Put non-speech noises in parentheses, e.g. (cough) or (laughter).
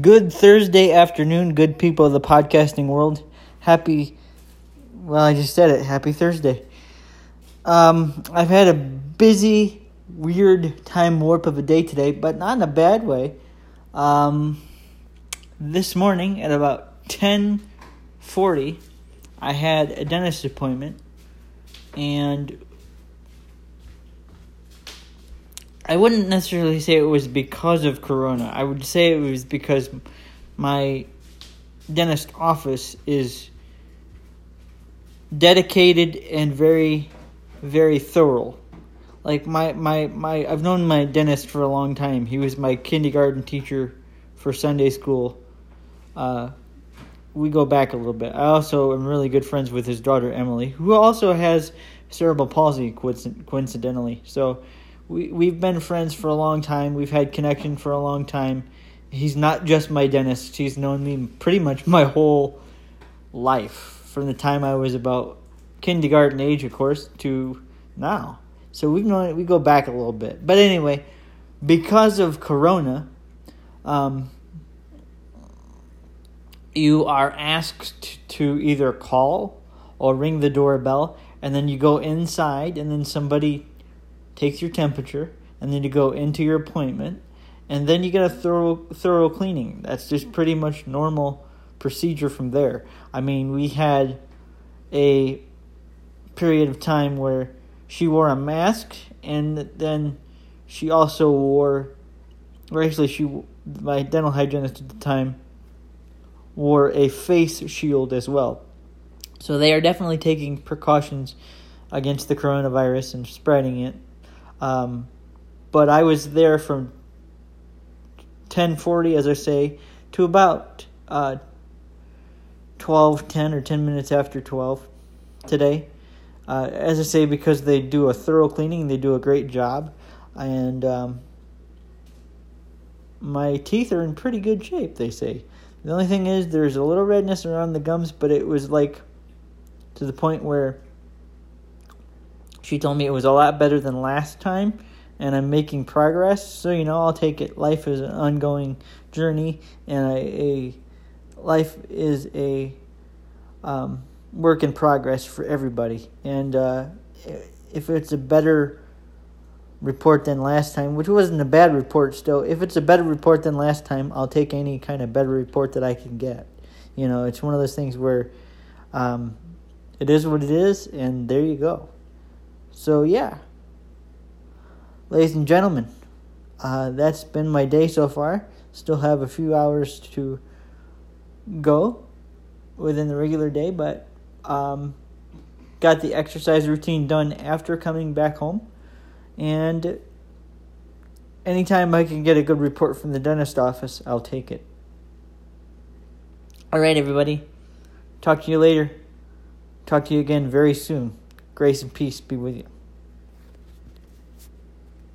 Good Thursday afternoon, good people of the podcasting world. Happy, well, I just said it. Happy Thursday. Um, I've had a busy, weird time warp of a day today, but not in a bad way. Um, this morning at about ten forty, I had a dentist appointment, and I wouldn't necessarily say it was because of Corona. I would say it was because my dentist office is dedicated and very, very thorough. Like my, my, my I've known my dentist for a long time. He was my kindergarten teacher for Sunday school. Uh, we go back a little bit. I also am really good friends with his daughter Emily, who also has cerebral palsy coincidentally. So we we've been friends for a long time. We've had connection for a long time. He's not just my dentist. He's known me pretty much (laughs) my whole life from the time I was about kindergarten age, of course, to now. So we've known we go back a little bit. But anyway, because of Corona, um, you are asked to either call or ring the doorbell, and then you go inside, and then somebody takes your temperature, and then you go into your appointment, and then you get a thorough thorough cleaning. That's just pretty much normal procedure from there. I mean, we had a period of time where she wore a mask, and then she also wore, or actually, she my dental hygienist at the time wore a face shield as well. So they are definitely taking precautions against the coronavirus and spreading it. Um, but I was there from 10:40, as I say, to about uh, 12, 10 or 10 minutes after 12 today. Uh, as I say, because they do a thorough cleaning, they do a great job, and um, my teeth are in pretty good shape. They say. The only thing is, there's a little redness around the gums, but it was like to the point where she told me it was a lot better than last time, and I'm making progress. So you know, I'll take it. Life is an ongoing journey, and a, life is a um, work in progress for everybody. And uh, if it's a better report than last time, which wasn't a bad report still, if it's a better report than last time, I'll take any kind of better report that I can get. You know, it's one of those things where um, it is what it is, and there you go. So, yeah. Ladies and gentlemen, uh, that's been my day so far. Still have a few hours to go within the regular day, but um, got the exercise routine done after coming back home. And anytime I can get a good report from the dentist office, I'll take it. All right, everybody. Talk to you later. Talk to you again very soon. Grace and peace be with you.